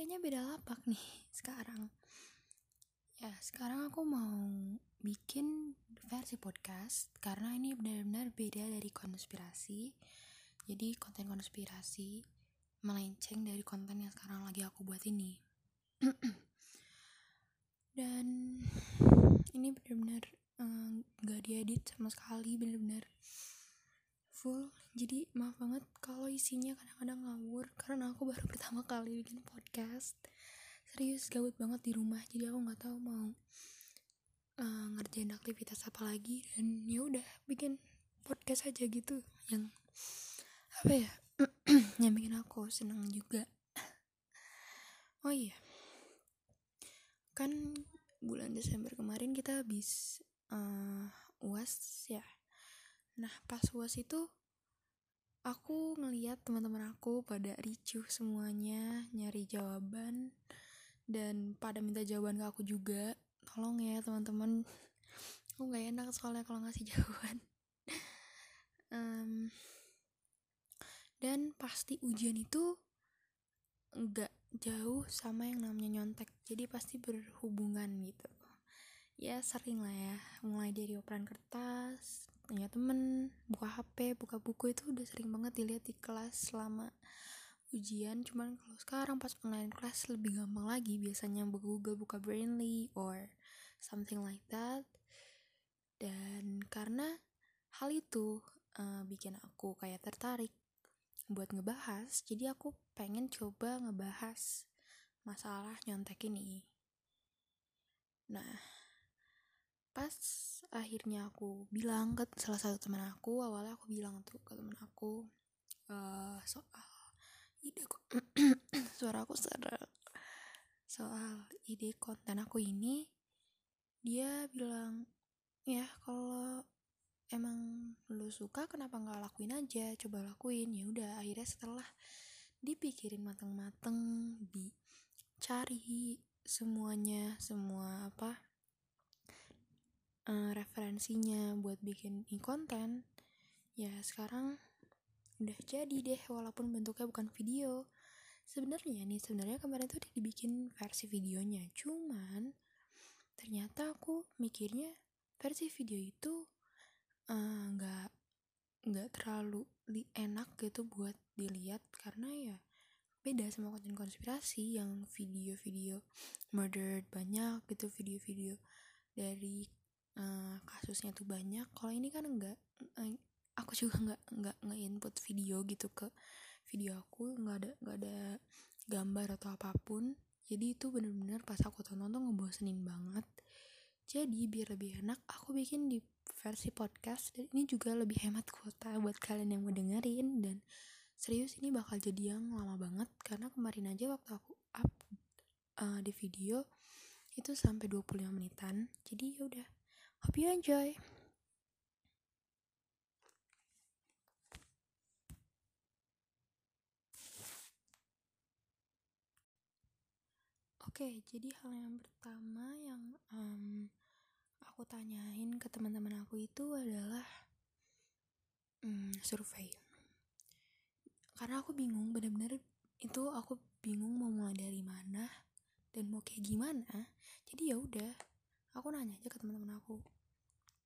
kayaknya beda lapak nih sekarang. Ya, sekarang aku mau bikin versi podcast karena ini benar-benar beda dari konspirasi. Jadi konten konspirasi melenceng dari konten yang sekarang lagi aku buat ini. dan ini benar-benar uh, gak diedit sama sekali, benar-benar full. Jadi maaf banget kalau isinya kadang-kadang ngawur karena aku baru pertama kali bikin podcast. Serius gabut banget di rumah jadi aku nggak tahu mau uh, ngerjain aktivitas apa lagi dan ya udah bikin podcast aja gitu. Yang apa ya yang bikin aku seneng juga. Oh iya. Kan bulan Desember kemarin kita habis uh, uas ya Nah pas uas itu aku ngeliat teman-teman aku pada ricuh semuanya nyari jawaban dan pada minta jawaban ke aku juga. Tolong ya teman-teman. Aku nggak enak soalnya kalau ngasih jawaban. Um, dan pasti ujian itu nggak jauh sama yang namanya nyontek. Jadi pasti berhubungan gitu. Ya sering lah ya. Mulai dari operan kertas tanya temen buka HP buka buku itu udah sering banget dilihat di kelas selama ujian. Cuman kalau sekarang pas online kelas lebih gampang lagi. Biasanya buka Google buka Brainly or something like that. Dan karena hal itu uh, bikin aku kayak tertarik buat ngebahas jadi aku pengen coba ngebahas masalah nyontek ini. Nah pas akhirnya aku bilang ke salah satu teman aku awalnya aku bilang tuh ke teman aku uh, soal ide suara aku serak soal ide konten aku ini dia bilang ya kalau emang lu suka kenapa nggak lakuin aja? Coba lakuin. Ya udah akhirnya setelah dipikirin mateng-mateng dicari semuanya semua apa uh, referensinya buat bikin konten ya sekarang udah jadi deh walaupun bentuknya bukan video. Sebenarnya nih sebenarnya kemarin tuh udah dibikin versi videonya cuman ternyata aku mikirnya versi video itu eh, nggak uh, nggak terlalu enak gitu buat dilihat karena ya beda sama konten konspirasi yang video-video murdered banyak gitu video-video dari uh, kasusnya tuh banyak. Kalau ini kan enggak uh, aku juga nggak nggak nge-input video gitu ke video aku nggak ada nggak ada gambar atau apa pun. Jadi itu bener-bener pas aku tonton tuh ngebosenin banget. Jadi biar lebih enak aku bikin di versi podcast. Dan ini juga lebih hemat kuota buat kalian yang mau dengerin. Dan serius ini bakal jadi yang lama banget. Karena kemarin aja waktu aku up uh, di video itu sampai 25 menitan. Jadi ya udah Hope you enjoy. Oke, okay, jadi hal yang pertama yang um, aku tanyain ke teman-teman aku itu adalah um, survei. Karena aku bingung, bener-bener itu aku bingung mau mulai dari mana dan mau kayak gimana. Jadi ya udah, aku nanya aja ke teman-teman aku.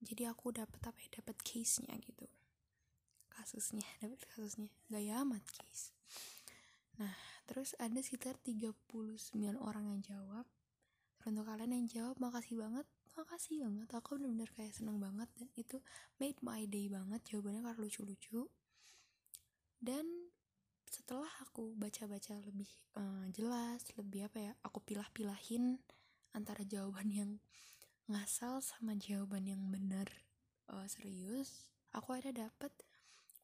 Jadi aku dapat apa ya? Dapat case nya gitu. Kasusnya dapat kasusnya. Gaya amat case. Nah terus ada sekitar 39 orang yang jawab. Untuk kalian yang jawab makasih banget. Makasih banget. Aku bener-bener kayak seneng banget dan itu made my day banget. Jawabannya karena lucu-lucu. Dan setelah aku baca-baca lebih uh, jelas lebih apa ya? Aku pilah-pilahin antara jawaban yang ngasal sama jawaban yang benar uh, serius aku ada dapat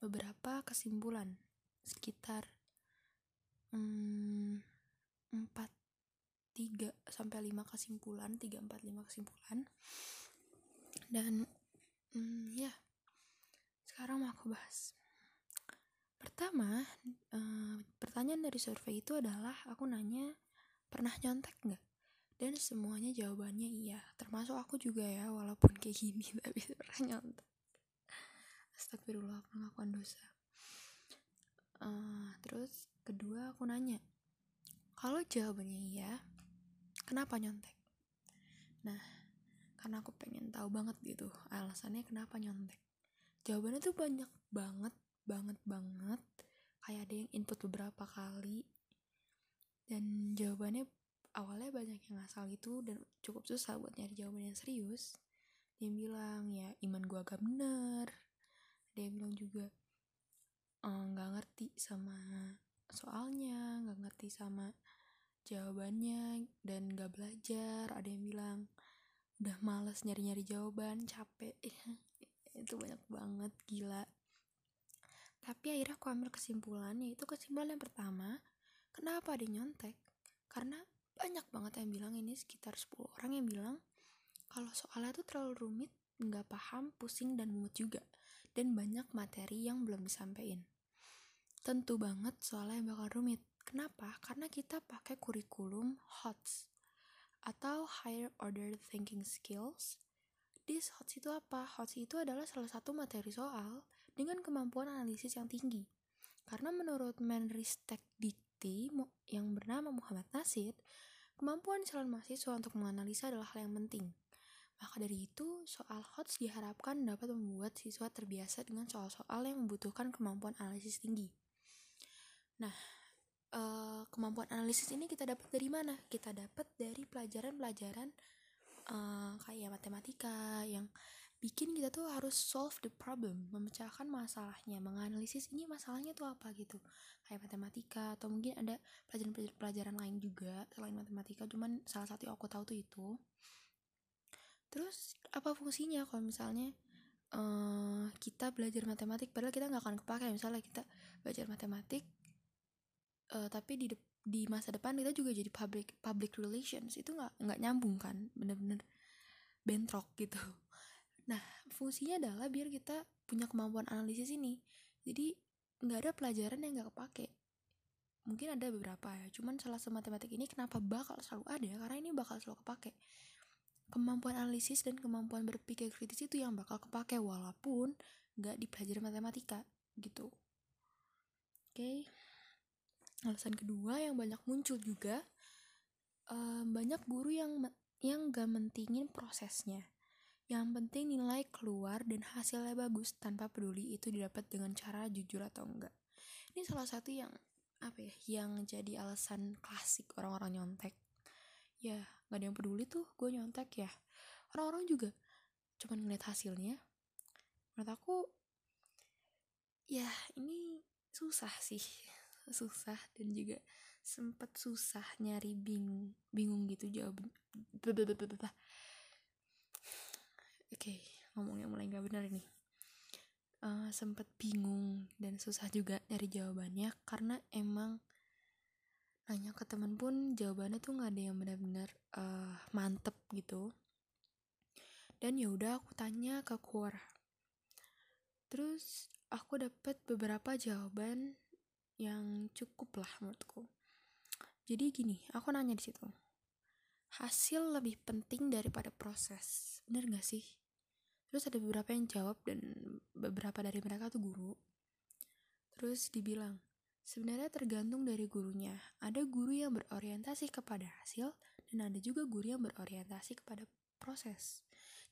beberapa kesimpulan sekitar hmm, empat tiga sampai lima kesimpulan tiga empat lima kesimpulan. Dan hmm, ya sekarang mau aku bahas. Pertama uh, pertanyaan dari survei itu adalah aku nanya pernah nyontek nggak dan semuanya jawabannya iya. Termasuk aku juga ya walaupun kayak gini tapi pernah nyontek. Astagfirullah pengakuan dosa. Uh, terus kedua aku nanya kalau jawabannya iya kenapa nyontek? Nah karena aku pengen tahu banget gitu alasannya kenapa nyontek. Jawabannya tuh banyak banget banget banget. Kayak ada yang input beberapa kali. Dan jawabannya awalnya banyak yang asal gitu dan cukup susah buat nyari jawaban yang serius. Dia bilang ya iman gua agak bener ada yang bilang juga eh, nggak uh, ngerti sama soalnya nggak ngerti sama jawabannya dan nggak belajar. Ada yang bilang udah males nyari-nyari jawaban capek. Itu banyak banget gila. Tapi akhirnya aku ambil kesimpulan yaitu kesimpulan yang pertama kenapa dia nyontek? Karena banyak banget yang bilang ini sekitar 10 orang yang bilang kalau soalnya tuh terlalu rumit nggak paham pusing dan mumet juga. Dan banyak materi yang belum disampaikan. Tentu banget soalnya yang bakal rumit. Kenapa? Karena kita pakai kurikulum HOTS atau Higher Order Thinking Skills. This HOTS itu apa? HOTS itu adalah salah satu materi soal dengan kemampuan analisis yang tinggi. Karena menurut Menristek Dikti yang bernama Muhammad Nasir, kemampuan calon mahasiswa untuk menganalisa adalah hal yang penting. Maka dari itu, soal HOTS diharapkan dapat membuat siswa terbiasa dengan soal-soal yang membutuhkan kemampuan analisis tinggi. Nah, uh, kemampuan analisis ini kita dapat dari mana? Kita dapat dari pelajaran-pelajaran uh, kayak matematika yang bikin kita tuh harus solve the problem, memecahkan masalahnya, menganalisis ini masalahnya tuh apa gitu. Kayak matematika atau mungkin ada pelajaran-pelajaran lain juga selain matematika, cuman salah satu yang aku tahu tuh itu. Terus apa fungsinya kalau misalnya uh, kita belajar matematik padahal kita nggak akan kepake misalnya kita belajar matematik uh, tapi di di masa depan kita juga jadi public public relations itu nggak nggak nyambung kan bener-bener bentrok gitu nah fungsinya adalah biar kita punya kemampuan analisis ini. Jadi nggak ada pelajaran yang nggak kepake. Mungkin ada beberapa ya cuman salah satu matematik ini kenapa bakal selalu ada karena ini bakal selalu kepake. Kemampuan analisis dan kemampuan berpikir kritis itu yang bakal kepake walaupun nggak dipelajari matematika gitu. Oke. Okay alasan kedua yang banyak muncul juga um, banyak guru yang yang gak mentingin prosesnya yang penting nilai keluar dan hasilnya bagus tanpa peduli itu didapat dengan cara jujur atau enggak. Ini salah satu yang apa ya yang jadi alasan klasik orang-orang nyontek. Ya gak ada yang peduli tuh gue nyontek ya. Orang-orang juga cuman ngeliat hasilnya. Menurut aku ya ini susah sih. Susah dan juga sempet susah nyari bing bingung gitu jawaban oke okay, ngomongnya mulai nggak benar ini. Uh, sempet bingung dan susah juga nyari jawabannya karena emang nanya ke temen pun jawabannya tuh nggak ada yang benar-benar uh, mantep gitu. Dan ya udah aku tanya ke Quora. Terus aku dapat beberapa jawaban yang cukup lah menurutku. Jadi gini aku nanya di situ hasil lebih penting daripada proses. Bener gak sih? Terus ada beberapa yang jawab dan beberapa dari mereka tuh guru. Terus dibilang sebenarnya tergantung dari gurunya. Ada guru yang berorientasi kepada hasil dan ada juga guru yang berorientasi kepada proses.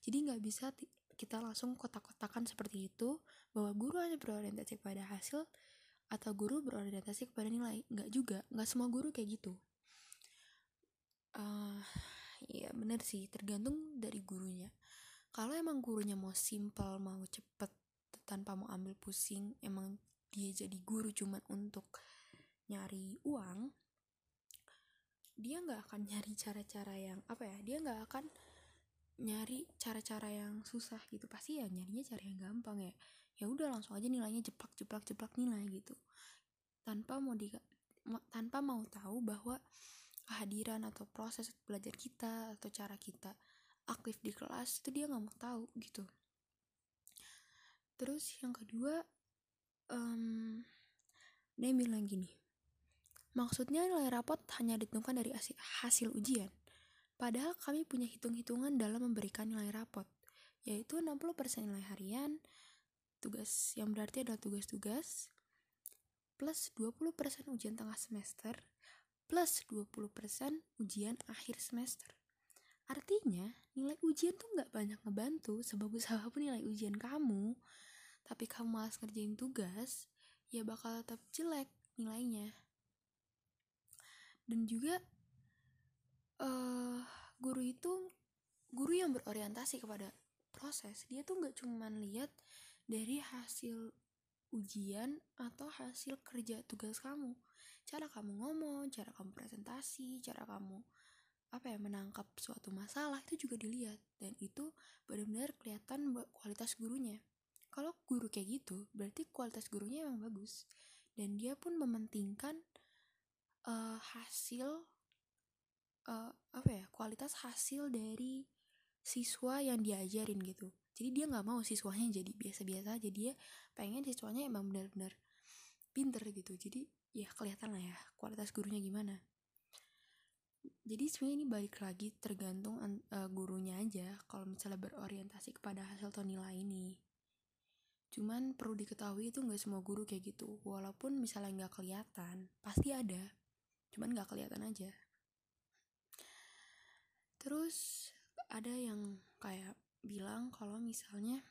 Jadi nggak bisa kita langsung kotak-kotakan seperti itu bahwa guru hanya berorientasi pada hasil atau guru berorientasi kepada nilai. Nggak juga. Nggak semua guru kayak gitu uh, ya bener sih tergantung dari gurunya. Kalau emang gurunya mau simple mau cepet tanpa mau ambil pusing emang dia jadi guru cuman untuk nyari uang dia nggak akan nyari cara-cara yang apa ya dia nggak akan nyari cara-cara yang susah gitu. Pasti ya nyarinya cara yang gampang ya. Ya udah langsung aja nilainya jeplak jeplak jeplak nilai gitu. Tanpa mau di tanpa mau tahu bahwa kehadiran atau proses belajar kita atau cara kita aktif di kelas itu dia nggak mau tahu gitu. Terus yang kedua um, dia bilang gini maksudnya nilai rapot hanya ditentukan dari hasil ujian. Padahal kami punya hitung-hitungan dalam memberikan nilai rapot yaitu 60% nilai harian tugas yang berarti adalah tugas-tugas plus 20% ujian tengah semester plus 20% ujian akhir semester. Artinya, nilai ujian tuh nggak banyak ngebantu sebagus apa pun nilai ujian kamu, tapi kamu malas ngerjain tugas, ya bakal tetap jelek nilainya. Dan juga uh, guru itu guru yang berorientasi kepada proses, dia tuh nggak cuman lihat dari hasil ujian atau hasil kerja tugas kamu cara kamu ngomong cara kamu presentasi cara kamu apa ya menangkap suatu masalah itu juga dilihat. Dan itu benar-benar kelihatan kualitas gurunya. Kalau guru kayak gitu berarti kualitas gurunya emang bagus. Dan dia pun mementingkan uh, hasil uh, apa ya kualitas hasil dari siswa yang diajarin gitu. Jadi dia nggak mau siswanya jadi biasa-biasa aja dia pengen siswanya emang benar-benar pinter gitu. Jadi ya kelihatan lah ya kualitas gurunya gimana. Jadi sebenarnya ini balik lagi tergantung uh, gurunya aja kalau misalnya berorientasi kepada hasil atau nilai ini. Cuman perlu diketahui itu nggak semua guru kayak gitu. Walaupun misalnya nggak kelihatan pasti ada. Cuman nggak kelihatan aja. Terus ada yang kayak bilang kalau misalnya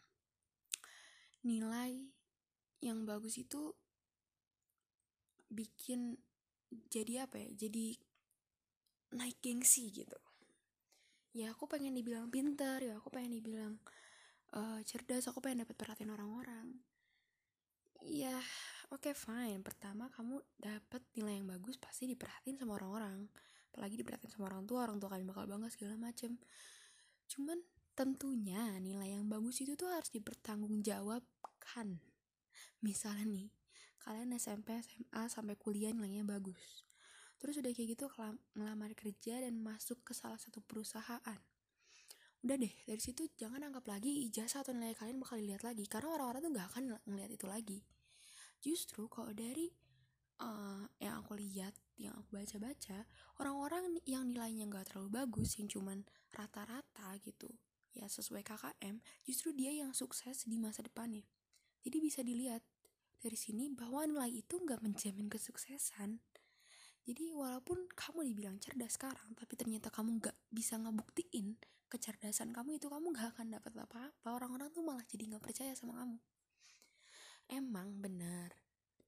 nilai yang bagus itu bikin jadi apa ya jadi naik gengsi gitu. Ya aku pengen dibilang pinter ya aku pengen dibilang uh, cerdas aku pengen dapat perhatian orang-orang. Ya oke okay, fine. Pertama kamu dapat nilai yang bagus pasti diperhatiin sama orang-orang. Apalagi diperhatiin sama orang tua orang tua kalian bakal bangga segala macem. Cuman tentunya nilai yang bagus itu tuh harus dipertanggungjawabkan. Misalnya nih kalian SMP SMA sampai kuliah nilainya bagus. Terus udah kayak gitu ngelamar kerja dan masuk ke salah satu perusahaan. Udah deh dari situ jangan anggap lagi ijazah atau nilai kalian bakal dilihat lagi karena orang-orang tuh nggak akan ngeliat itu lagi. Justru kalau dari uh, yang aku lihat yang aku baca-baca orang-orang yang nilainya nggak terlalu bagus yang cuman rata-rata gitu ya sesuai KKM justru dia yang sukses di masa depannya. Jadi bisa dilihat dari sini bahwa nilai itu nggak menjamin kesuksesan. Jadi walaupun kamu dibilang cerdas sekarang tapi ternyata kamu nggak bisa ngebuktiin kecerdasan kamu itu kamu nggak akan dapat apa-apa. Orang-orang tuh malah jadi nggak percaya sama kamu. Emang benar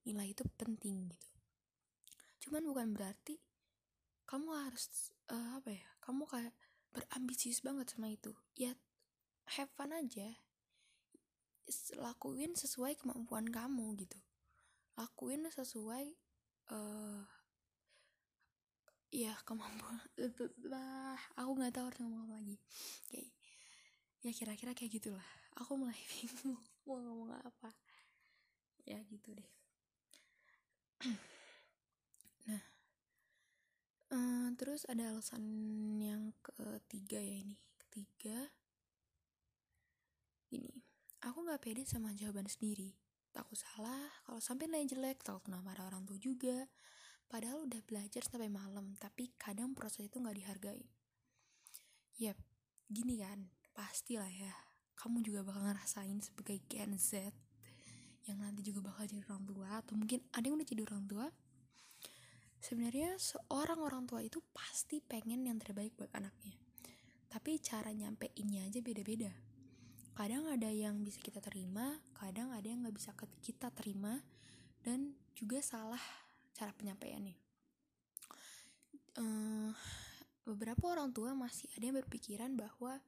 nilai itu penting gitu. Cuman bukan berarti kamu harus uh, apa ya kamu kayak berambisius banget sama itu. Ya have fun aja lakuin sesuai kemampuan kamu gitu. Lakuin sesuai uh, ya kemampuan lah aku nggak tahu harus ngomong apa lagi. Kayak ya kira-kira kayak gitulah. Aku mulai bingung mau ngomong apa. Ya gitu deh. Nah uh, terus ada alasan yang ketiga ya ini. Ketiga gini aku nggak pede sama jawaban sendiri. Takut salah kalau sampai nilai jelek takut kena marah orang tua juga. Padahal udah belajar sampai malam tapi kadang proses itu nggak dihargai. Yep gini kan pastilah ya kamu juga bakal ngerasain sebagai Gen Z yang nanti juga bakal jadi orang tua atau mungkin ada yang udah jadi orang tua. Sebenarnya seorang orang tua itu pasti pengen yang terbaik buat anaknya. Tapi cara nyampeinnya aja beda-beda kadang ada yang bisa kita terima kadang ada yang nggak bisa kita terima dan juga salah cara penyampaiannya uh, beberapa orang tua masih ada yang berpikiran bahwa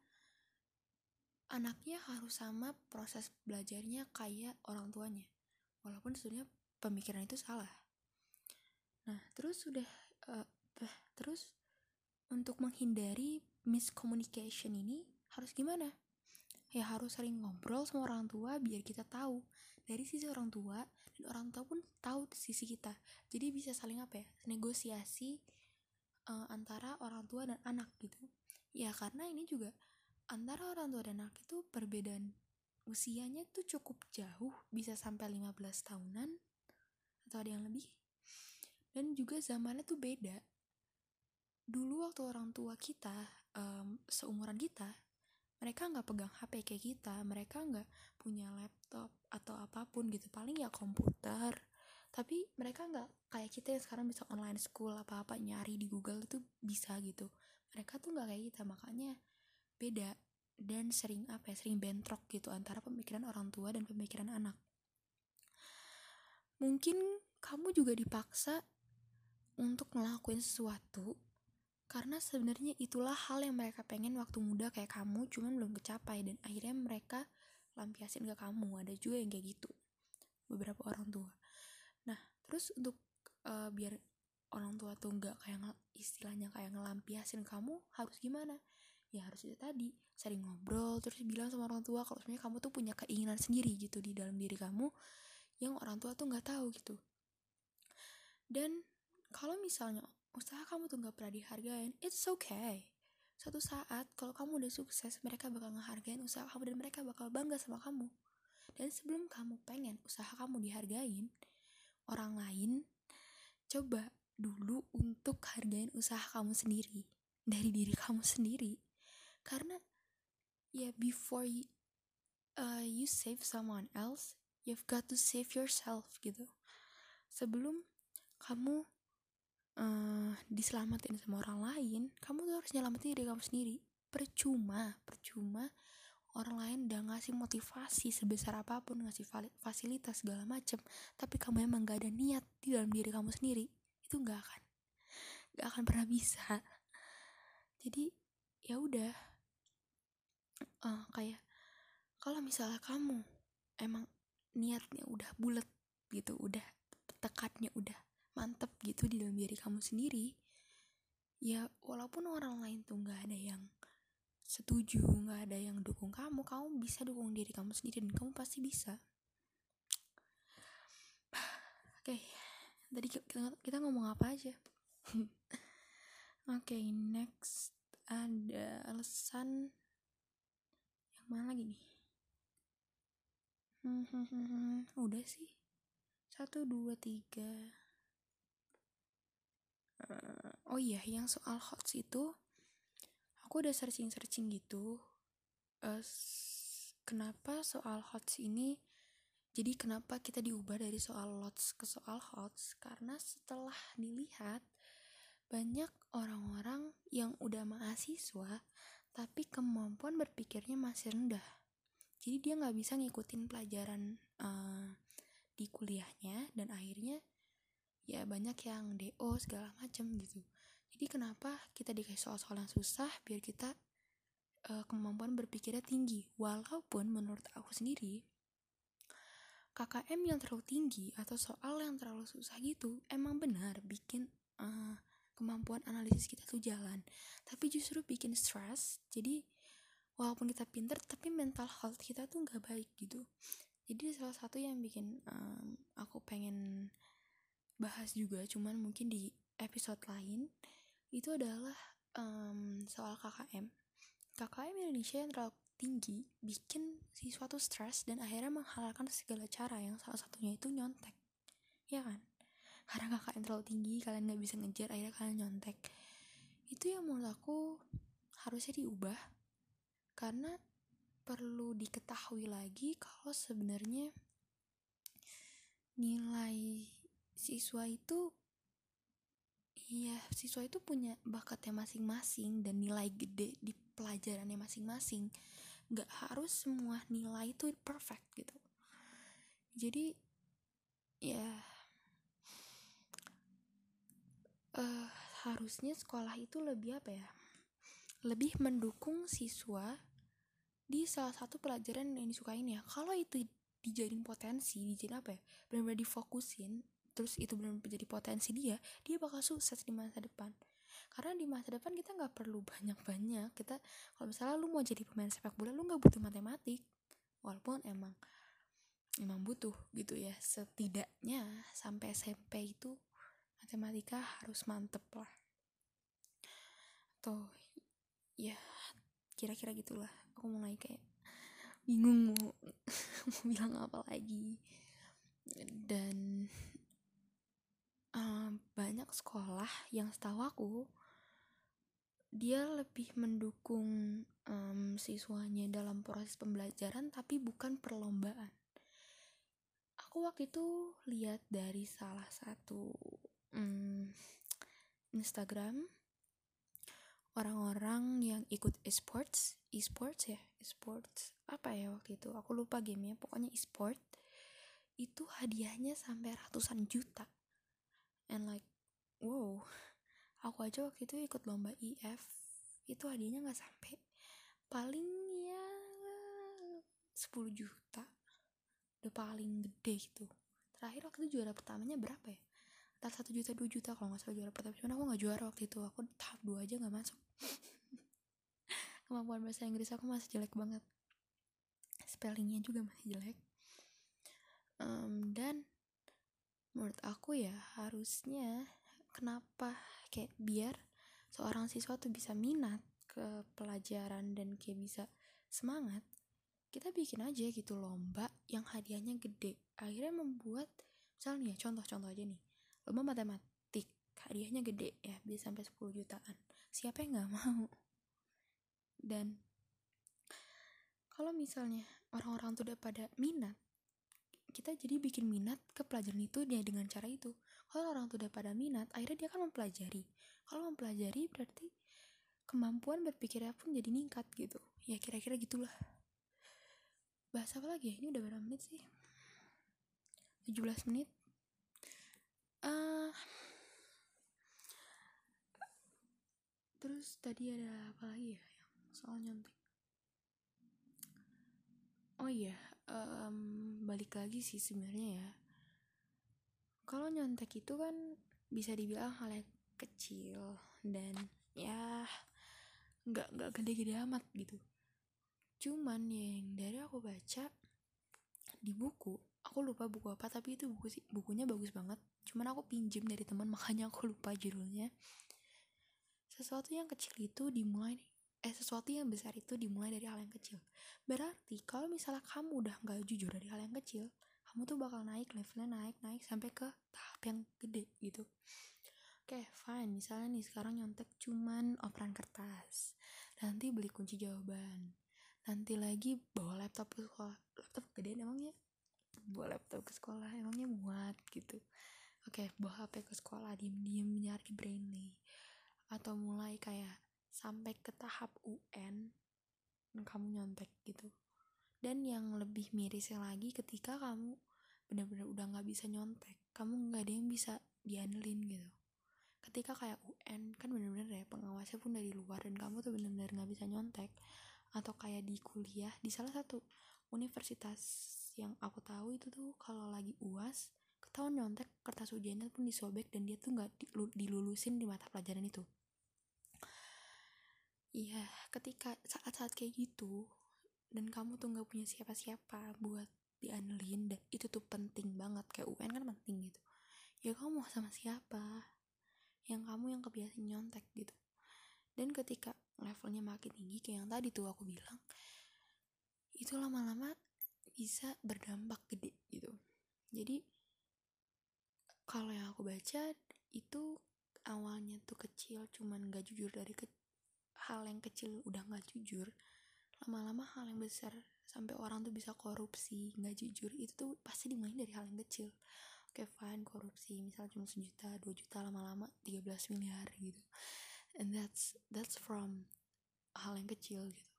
anaknya harus sama proses belajarnya kayak orang tuanya walaupun sebenarnya pemikiran itu salah Nah, terus sudah uh, terus untuk menghindari miscommunication ini harus gimana? Ya harus sering ngobrol sama orang tua biar kita tahu dari sisi orang tua dan orang tua pun tahu sisi kita. Jadi bisa saling apa ya? Negosiasi uh, antara orang tua dan anak gitu. Ya karena ini juga antara orang tua dan anak itu perbedaan usianya tuh cukup jauh, bisa sampai 15 tahunan atau ada yang lebih dan juga zamannya tuh beda dulu waktu orang tua kita um, seumuran kita mereka nggak pegang HP kayak kita mereka nggak punya laptop atau apa pun gitu. Paling ya komputer. Tapi mereka nggak kayak kita yang sekarang bisa online school apa apa nyari di Google itu bisa gitu. Mereka tuh nggak kayak kita makanya beda. Dan sering apa ya sering bentrok gitu antara pemikiran orang tua dan pemikiran anak. Mungkin kamu juga dipaksa untuk ngelakuin sesuatu karena sebenarnya itulah hal yang mereka pengen waktu muda kayak kamu cuman belum kecapai dan akhirnya mereka lampiasin ke kamu. Ada juga yang kayak gitu. Beberapa orang tua. Nah terus untuk uh, biar orang tua tuh nggak kayak istilahnya kayak ngelampiasin kamu harus gimana? Ya harus itu tadi sering ngobrol terus bilang sama orang tua kalau sebenarnya kamu tuh punya keinginan sendiri gitu di dalam diri kamu yang orang tua tuh nggak tahu gitu. Dan kalau misalnya usaha kamu tuh nggak pernah dihargain. It's okay. Suatu saat kalau kamu udah sukses mereka bakal ngehargain usaha kamu dan mereka bakal bangga sama kamu. Dan sebelum kamu pengen usaha kamu dihargain orang lain coba dulu untuk hargain usaha kamu sendiri dari diri kamu sendiri. Karena ya before you, uh, you save someone else you've got to save yourself gitu. Sebelum kamu uh, diselamatin sama orang lain kamu tuh harus nyelamatin diri kamu sendiri. Percuma percuma orang lain udah ngasih motivasi sebesar apa pun ngasih fasilitas segala macem tapi kamu emang gak ada niat di dalam diri kamu sendiri itu nggak akan nggak akan pernah bisa. Jadi ya udah. Uh, kayak kalau misalnya kamu emang niatnya udah bulat gitu udah tekadnya udah mantep gitu di dalam diri kamu sendiri ya walaupun orang lain tuh nggak ada yang setuju nggak ada yang dukung kamu kamu bisa dukung diri kamu sendiri dan kamu pasti bisa. Oke okay. tadi kita, kita ngomong apa aja? Oke okay, next ada alasan yang mana lagi nih? Udah sih. Satu dua tiga oh iya yang soal hots itu aku udah searching-searching gitu uh, kenapa soal HOTS ini jadi kenapa kita diubah dari soal LOTS ke soal HOTS karena setelah dilihat banyak orang-orang yang udah mahasiswa tapi kemampuan berpikirnya masih rendah. Jadi dia nggak bisa ngikutin pelajaran uh, di kuliahnya dan akhirnya ya banyak yang DO segala macem gitu. Jadi kenapa kita dikasih soal-soal yang susah biar kita uh, kemampuan berpikirnya tinggi? Walaupun menurut aku sendiri KKM yang terlalu tinggi atau soal yang terlalu susah gitu emang benar bikin uh, kemampuan analisis kita tuh jalan. Tapi justru bikin stres jadi walaupun kita pinter tapi mental health kita tuh nggak baik gitu. Jadi salah satu yang bikin um, aku pengen bahas juga cuman mungkin di episode lain itu adalah um, soal KKM KKM Indonesia yang terlalu tinggi bikin siswa tuh stres dan akhirnya menghalalkan segala cara yang salah satunya itu nyontek. Ya kan? Karena KKM terlalu tinggi kalian nggak bisa ngejar akhirnya kalian nyontek. Itu yang menurut aku harusnya diubah karena perlu diketahui lagi kalau sebenarnya nilai siswa itu Iya, siswa itu punya bakatnya masing-masing dan nilai gede di pelajarannya masing-masing. Gak harus semua nilai itu perfect gitu. Jadi, ya uh, harusnya sekolah itu lebih apa ya? Lebih mendukung siswa di salah satu pelajaran yang disukain ya. Kalau itu dijadiin potensi, dijadiin apa ya? Benar-benar difokusin, terus itu benar menjadi potensi dia dia bakal sukses di masa depan. Karena di masa depan kita nggak perlu banyak-banyak kita kalau misalnya lu mau jadi pemain sepak bola lu nggak butuh matematik. Walaupun emang emang butuh gitu ya setidaknya sampai SMP itu matematika harus mantep lah. Atau ya kira-kira gitulah. Aku mulai kayak bingung mau, mau bilang apa lagi. Dan banyak sekolah yang setahu aku dia lebih mendukung um, siswanya dalam proses pembelajaran tapi bukan perlombaan. Aku waktu itu lihat dari salah satu hmm, Instagram orang-orang yang ikut esports esports ya? Esports. Apa ya waktu itu? Aku lupa gamenya. Pokoknya esport itu hadiahnya sampai ratusan juta and like wow aku aja waktu itu ikut lomba IF itu hadiahnya nggak sampai paling ya 10 juta. Udah paling gede gitu. Terakhir waktu itu juara pertamanya berapa ya? Entar satu juta dua juta kalau nggak salah juara pertama. Cuman aku nggak juara waktu itu. Aku tahap dua aja nggak masuk. Kemampuan bahasa Inggris aku masih jelek banget. Spellingnya juga masih jelek. Um, dan menurut aku ya harusnya kenapa? Kayak biar seorang siswa tuh bisa minat ke pelajaran dan kayak bisa semangat kita bikin aja gitu lomba yang hadiahnya gede. Akhirnya membuat misalnya contoh-contoh aja nih. Lomba matematik hadiahnya gede ya bisa sampai 10 jutaan. Siapa yang nggak mau? Dan kalau misalnya orang-orang tuh udah pada minat kita jadi bikin minat ke pelajaran itu dia dengan cara itu. Kalau orang tuh udah pada minat akhirnya dia akan mempelajari. Kalau mempelajari berarti kemampuan berpikirnya pun jadi ningkat gitu. Ya kira-kira gitulah. Bahas apa lagi ya? Ini udah berapa menit sih? 17 menit. Uh, terus tadi ada apa lagi ya? Soal nyontek oh iya um, balik lagi sih sebenarnya ya. Kalau nyontek itu kan bisa dibilang hal yang kecil dan ya nggak nggak gede-gede amat gitu. Cuman yang dari aku baca di buku aku lupa buku apa tapi itu buku sih bukunya bagus banget. Cuman aku pinjem dari teman makanya aku lupa judulnya. Sesuatu yang kecil itu dimulai eh sesuatu yang besar itu dimulai dari hal yang kecil. Berarti kalau misalnya kamu udah nggak jujur dari hal yang kecil kamu tuh bakal naik levelnya naik naik sampai ke tahap yang gede gitu. Oke okay, fine. Misalnya nih sekarang nyontek cuman operan kertas. Nanti beli kunci jawaban. Nanti lagi bawa laptop ke sekolah. Laptop gede emangnya bawa laptop ke sekolah emangnya muat gitu. Oke okay, bawa hp ke sekolah diem diem nyari brainly atau mulai kayak sampai ke tahap UN kamu nyontek gitu. Dan yang lebih mirisnya lagi ketika kamu benar-benar udah nggak bisa nyontek kamu nggak ada yang bisa diandelin gitu. Ketika kayak UN kan bener-bener ya pengawasnya pun dari luar dan kamu tuh bener-bener nggak bisa nyontek. Atau kayak di kuliah di salah satu universitas yang aku tahu itu tuh kalau lagi uas ketahuan nyontek kertas ujiannya pun disobek dan dia tuh nggak dilulusin di mata pelajaran itu iya ketika saat-saat kayak gitu dan kamu tuh nggak punya siapa-siapa buat dianelin dan itu tuh penting banget kayak UN kan penting gitu. Ya kamu mau sama siapa? Yang kamu yang kebiasaan nyontek gitu. Dan ketika levelnya makin tinggi kayak yang tadi tuh aku bilang itu lama-lama bisa berdampak gede gitu. Jadi kalau yang aku baca itu awalnya tuh kecil cuman gak jujur dari ke hal yang kecil udah gak jujur lama-lama hal yang besar sampai orang tuh bisa korupsi nggak jujur itu tuh pasti dimulai dari hal yang kecil. Oke fine korupsi misal cuma sejuta dua juta lama-lama 13 miliar gitu. And that's that's from hal yang kecil gitu.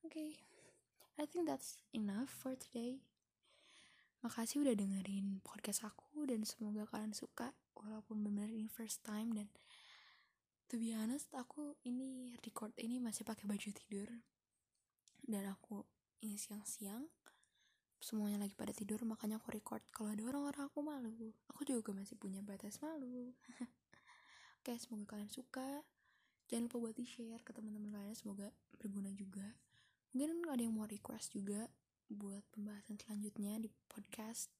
Oke okay. I think that's enough for today. Makasih udah dengerin podcast aku dan semoga kalian suka walaupun benar ini first time dan to be honest aku ini record ini masih pakai baju tidur dan aku ini siang-siang semuanya lagi pada tidur makanya aku record kalau ada orang-orang aku malu aku juga masih punya batas malu Oke, semoga kalian suka. Jangan lupa buat di-share ke teman-teman kalian, semoga berguna juga. Mungkin ada yang mau request juga buat pembahasan selanjutnya di podcast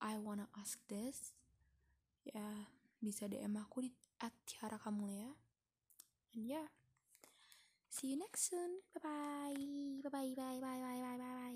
I wanna ask this. Ya, bisa DM aku di at tiara kamu ya. And yeah. See you next soon. Bye bye. Bye bye bye